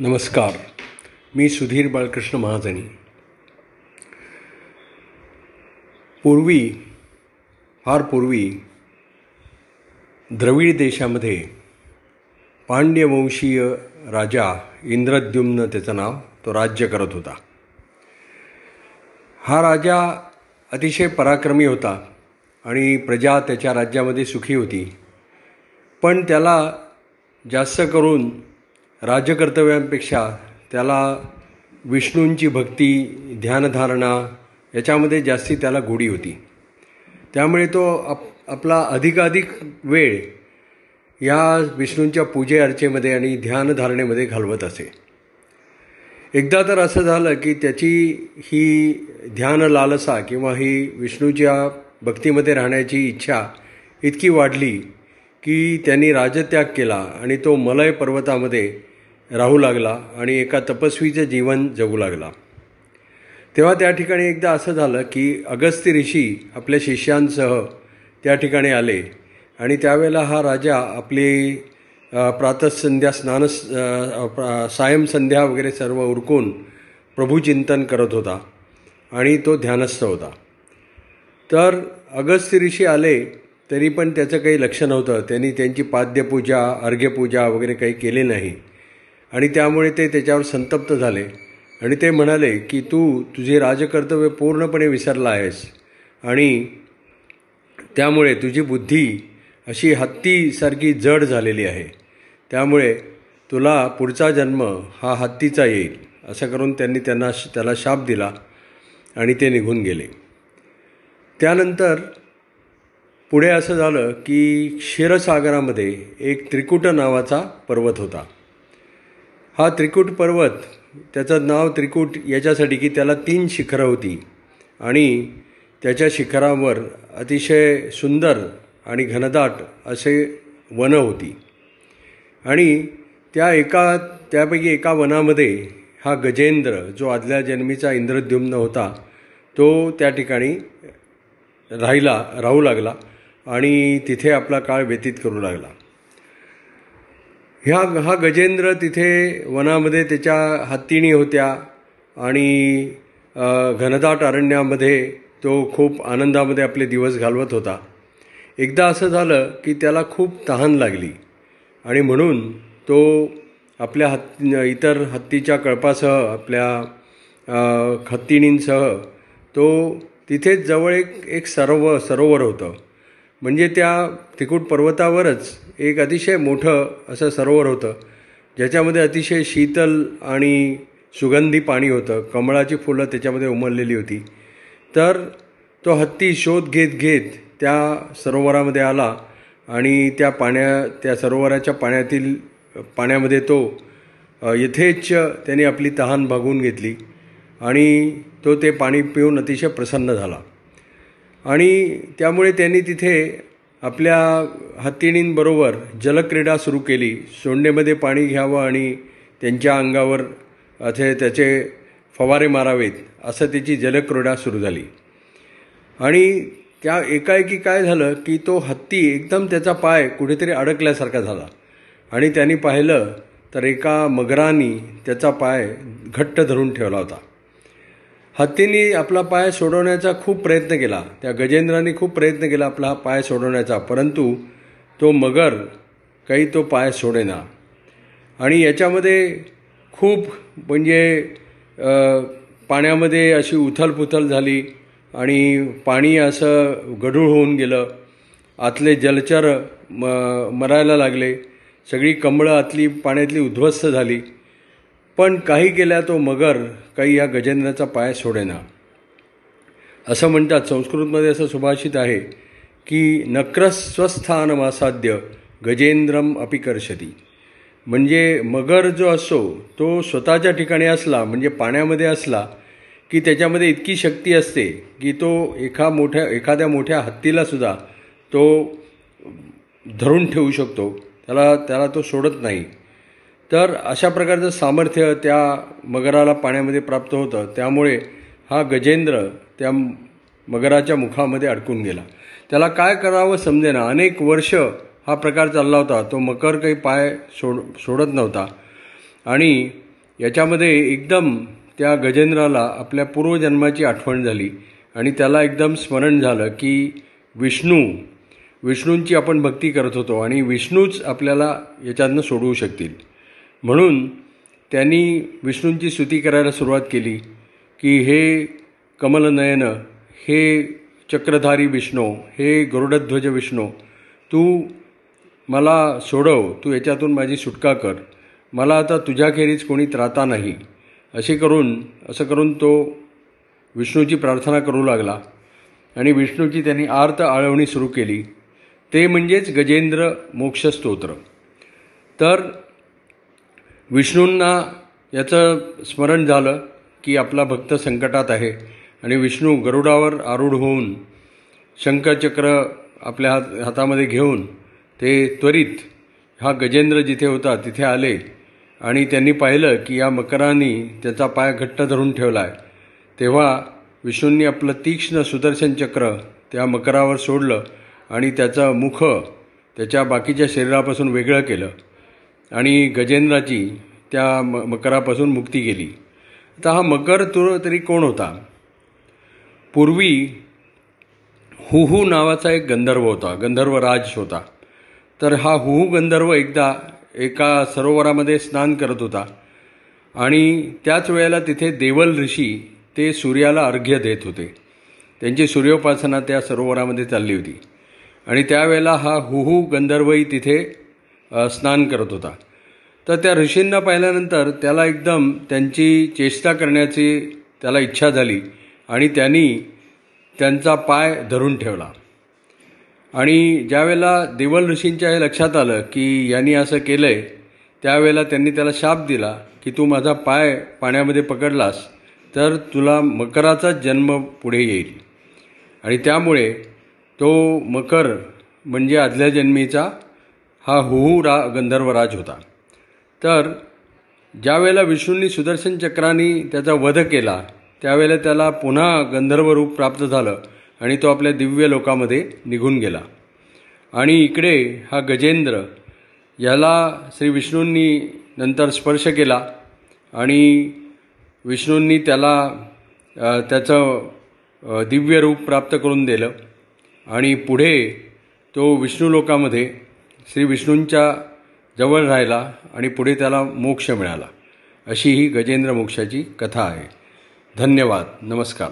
नमस्कार. मी सुधीर बाळकृष्ण महाजनी. पूर्वी फार पूर्वी द्रविड देशामध्ये पांड्यवंशीय राजा इंद्रद्युम्न त्याचं नाव तो राज्य करत होता. हा राजा अतिशय पराक्रमी होता आणि प्रजा त्याच्या राज्यामध्ये सुखी होती. पण त्याला जास्त करून राजकर्तव्यांपेक्षा त्याला विष्णूंची भक्ती ध्यानधारणा याच्यामध्ये जास्ती त्याला गोडी होती. त्यामुळे तो आप आपला अधिकाधिक वेळ या विष्णूंच्या पूजे अर्चेमध्ये आणि ध्यानधारणेमध्ये घालवत असे. एकदा तर असं झालं की त्याची ही ध्यान लालसा किंवा ही विष्णूच्या भक्तीमध्ये राहण्याची इच्छा इतकी वाढली की त्यांनी राजत्याग केला आणि तो मलय पर्वतामध्ये राहू लागला आणि एका तपस्वीचं जीवन जगू लागला. तेव्हा त्या ठिकाणी एकदा असं झालं की अगस्त्य ऋषी आपल्या शिष्यांसह त्या ठिकाणी आले आणि त्यावेळेला हा राजा आपली प्रातःसंध्या स्नान सायं संध्या वगैरे सर्व उरकून प्रभूचिंतन करत होता आणि तो ध्यानस्थ होता. तर अगस्त्य ऋषी आले तरी पण त्याचं काही लक्ष नव्हतं. त्यांनी त्यांची पाद्यपूजा अर्घ्यपूजा वगैरे काही केली नाही. आणि त्यामुळे ते त्याच्यावर संतप्त झाले. आणि ते म्हणाले की तू तुझे राजकर्तव्य पूर्णपणे विसरला आहेस. आणि त्यामुळे तुझी बुद्धी अशी हत्तीसारखी जड झालेली आहे. त्यामुळे तुला पुढचा जन्म हा हत्तीचा येईल. असं करून त्यांनी त्यांना त्याला शाप दिला आणि ते निघून गेले. त्यानंतर पुढे असं झालं की क्षीरसागरामध्ये एक त्रिकुट नावाचा पर्वत होता. हा त्रिकूट पर्वत त्याचं नाव त्रिकूट याच्यासाठी की त्याला तीन शिखरं होती. आणि त्याच्या शिखरावर अतिशय सुंदर आणि घनदाट असे वनं होती. आणि त्या एका त्यापैकी एका वनामध्ये हा गजेंद्र जो आदल्या जन्मीचा इंद्रद्युम्न होता तो त्या ठिकाणी राहिला राहू लागला आणि तिथे आपला काळ व्यतीत करू लागला. ह्या हा गजेंद्र तिथे वनामध्ये त्याच्या हत्तीणी होत्या आणि घनदाट अरण्यामध्ये तो खूप आनंदामध्ये आपले दिवस घालवत होता. एकदा असं झालं की त्याला खूप तहान लागली आणि म्हणून तो आपल्या हत् इतर हत्तीच्या कळपासह आपल्या हत्तीणींसह तो तिथेच जवळ एक एक सरोवर सरोवर होतं. म्हणजे त्या तिकूट पर्वतावरच एक अतिशय मोठं असं सरोवर होतं. ज्याच्यामध्ये अतिशय शीतल आणि सुगंधी पाणी होतं. कमळाची फुलं त्याच्यामध्ये उमललेली होती. तर तो हत्ती शोध घेत घेत त्या सरोवरामध्ये आला आणि त्या पाण्या त्या सरोवराच्या पाण्यातील पाण्यामध्ये तो यथेच्छ त्याने आपली तहान भागवून घेतली आणि तो ते पाणी पिऊन अतिशय प्रसन्न झाला. आणि त्यामुळे त्यांनी तिथे आपल्या हत्तीणींबरोबर जलक्रीडा सुरू केली. सोंडेमध्ये पाणी घ्यावं आणि त्यांच्या अंगावर असे त्याचे फवारे मारावेत असं त्याची जलक्रीडा सुरू झाली. आणि त्या एकाएकी काय झालं की तो हत्ती एकदम त्याचा पाय कुठेतरी अडकल्यासारखा झाला. आणि त्यांनी पाहिलं तर एका मगरानी त्याचा पाय घट्ट धरून ठेवला होता. हत्तींनी आपला पाय सोडवण्याचा खूप प्रयत्न केला. त्या गजेंद्राने खूप प्रयत्न केला आपला हा पाय सोडवण्याचा. परंतु तो मगर काही तो पाय सोडेना. आणि याच्यामध्ये खूप म्हणजे पाण्यामध्ये अशी उथलपुथल झाली आणि पाणी असं गढूळ होऊन गेलं. आतले जलचर म मरायला लागले. सगळी कमळं आतली पाण्यातली उद्ध्वस्त झाली. पण काही केल्या तो मगर काही या गजेंद्राचा पाय सोडेना. असं म्हणतात संस्कृतमध्ये असं सुभाषित आहे की नक्रस्वस्थानमासाद्य गजेंद्रम अपिकर्षती. म्हणजे मगर जो असतो तो स्वतःच्या ठिकाणी असला म्हणजे पाण्यामध्ये असला की त्याच्यामध्ये इतकी शक्ती असते की तो एका मोठ्या एखाद्या मोठ्या हत्तीलासुद्धा तो धरून ठेवू शकतो. त्याला त्याला तो सोडत नाही. तर अशा प्रकारचं सामर्थ्य त्या मगराला पाण्यामध्ये प्राप्त होतं. त्यामुळे हा गजेंद्र त्या मगराच्या मुखामध्ये अडकून गेला. त्याला काय करावं समजेना अनेक वर्ष हा प्रकार चालला होता. तो मकर काही पाय सोड सोडत नव्हता. आणि याच्यामध्ये एकदम त्या गजेंद्राला आपल्या पूर्वजन्माची आठवण झाली. आणि त्याला एकदम स्मरण झालं की विष्णू विष्णूंची आपण भक्ती करत होतो आणि विष्णूच आपल्याला याच्यातनं सोडवू शकतील. म्हणून त्यांनी विष्णूंची स्तुती करायला सुरुवात केली की हे कमलनयन हे चक्रधारी विष्णू हे गरुडध्वज विष्णू तू मला सोडव तू याच्यातून माझी सुटका कर मला आता तुझ्याखेरीज कोणी त्राता नाही. असे करून असं करून तो विष्णूची प्रार्थना करू लागला आणि विष्णूची त्यांनी आर्त आळवणी सुरू केली. ते म्हणजेच गजेंद्र मोक्षस्तोत्र. तर विष्णूंना याचं स्मरण झालं की आपला भक्त संकटात आहे आणि विष्णू गरुडावर आरूढ होऊन शंखचक्र आपल्या हात हातामध्ये घेऊन ते त्वरित हा गजेंद्र जिथे होता तिथे आले आणि त्यांनी पाहिलं की या मकरांनी त्याचा पाय घट्ट धरून ठेवला आहे तेव्हा विष्णूंनी आपलं तीक्ष्ण सुदर्शन चक्र त्या मकरावर सोडलं आणि त्याचं मुख त्याच्या बाकीच्या शरीरापासून वेगळं केलं. आणि गजेंद्राची त्या म मकरापासून मुक्ती केली. आता हा मकर तो तरी कोण होता? पूर्वी हुहू नावाचा एक गंधर्व होता गंधर्व राज होता. तर हा हुहू गंधर्व एकदा एका सरोवरामध्ये स्नान करत होता आणि त्याच वेळेला तिथे देवल ऋषी ते सूर्याला अर्घ्य देत होते. त्यांची सूर्योपासना त्या सरोवरामध्ये चालली होती. आणि त्यावेळेला हा हुहू गंधर्वही तिथे स्नान करत होता. तर त्या ऋषींना पाहिल्यानंतर त्याला एकदम त्यांची चेष्टा करण्याची त्याला इच्छा झाली आणि त्यांनी त्यांचा पाय धरून ठेवला. आणि ज्यावेळेला देवल ऋषींच्या हे लक्षात आलं की यांनी असं केलं आहे त्यावेळेला त्यांनी त्याला शाप दिला की तू माझा पाय पाण्यामध्ये पकडलास तर तुला मकराचाच जन्म पुढे येईल. आणि त्यामुळे तो मकर म्हणजे आदल्या जन्मीचा हा हुहू रा गंधर्वराज होता. तर ज्यावेळेला विष्णूंनी सुदर्शन चक्राने त्याचा वध केला त्यावेळेला त्याला पुन्हा गंधर्व रूप प्राप्त झालं आणि तो आपल्या दिव्य लोकामध्ये निघून गेला. आणि इकडे हा गजेंद्र याला श्री विष्णूंनी नंतर स्पर्श केला आणि विष्णूंनी त्याला त्याचं दिव्य रूप प्राप्त करून दिलं आणि पुढे तो विष्णू लोकामध्ये श्री विष्णूंच्या जवळ राहिला आणि पुढे त्याला मोक्ष मिळाला. अशी ही गजेंद्र मोक्षाची कथा आहे. धन्यवाद. नमस्कार.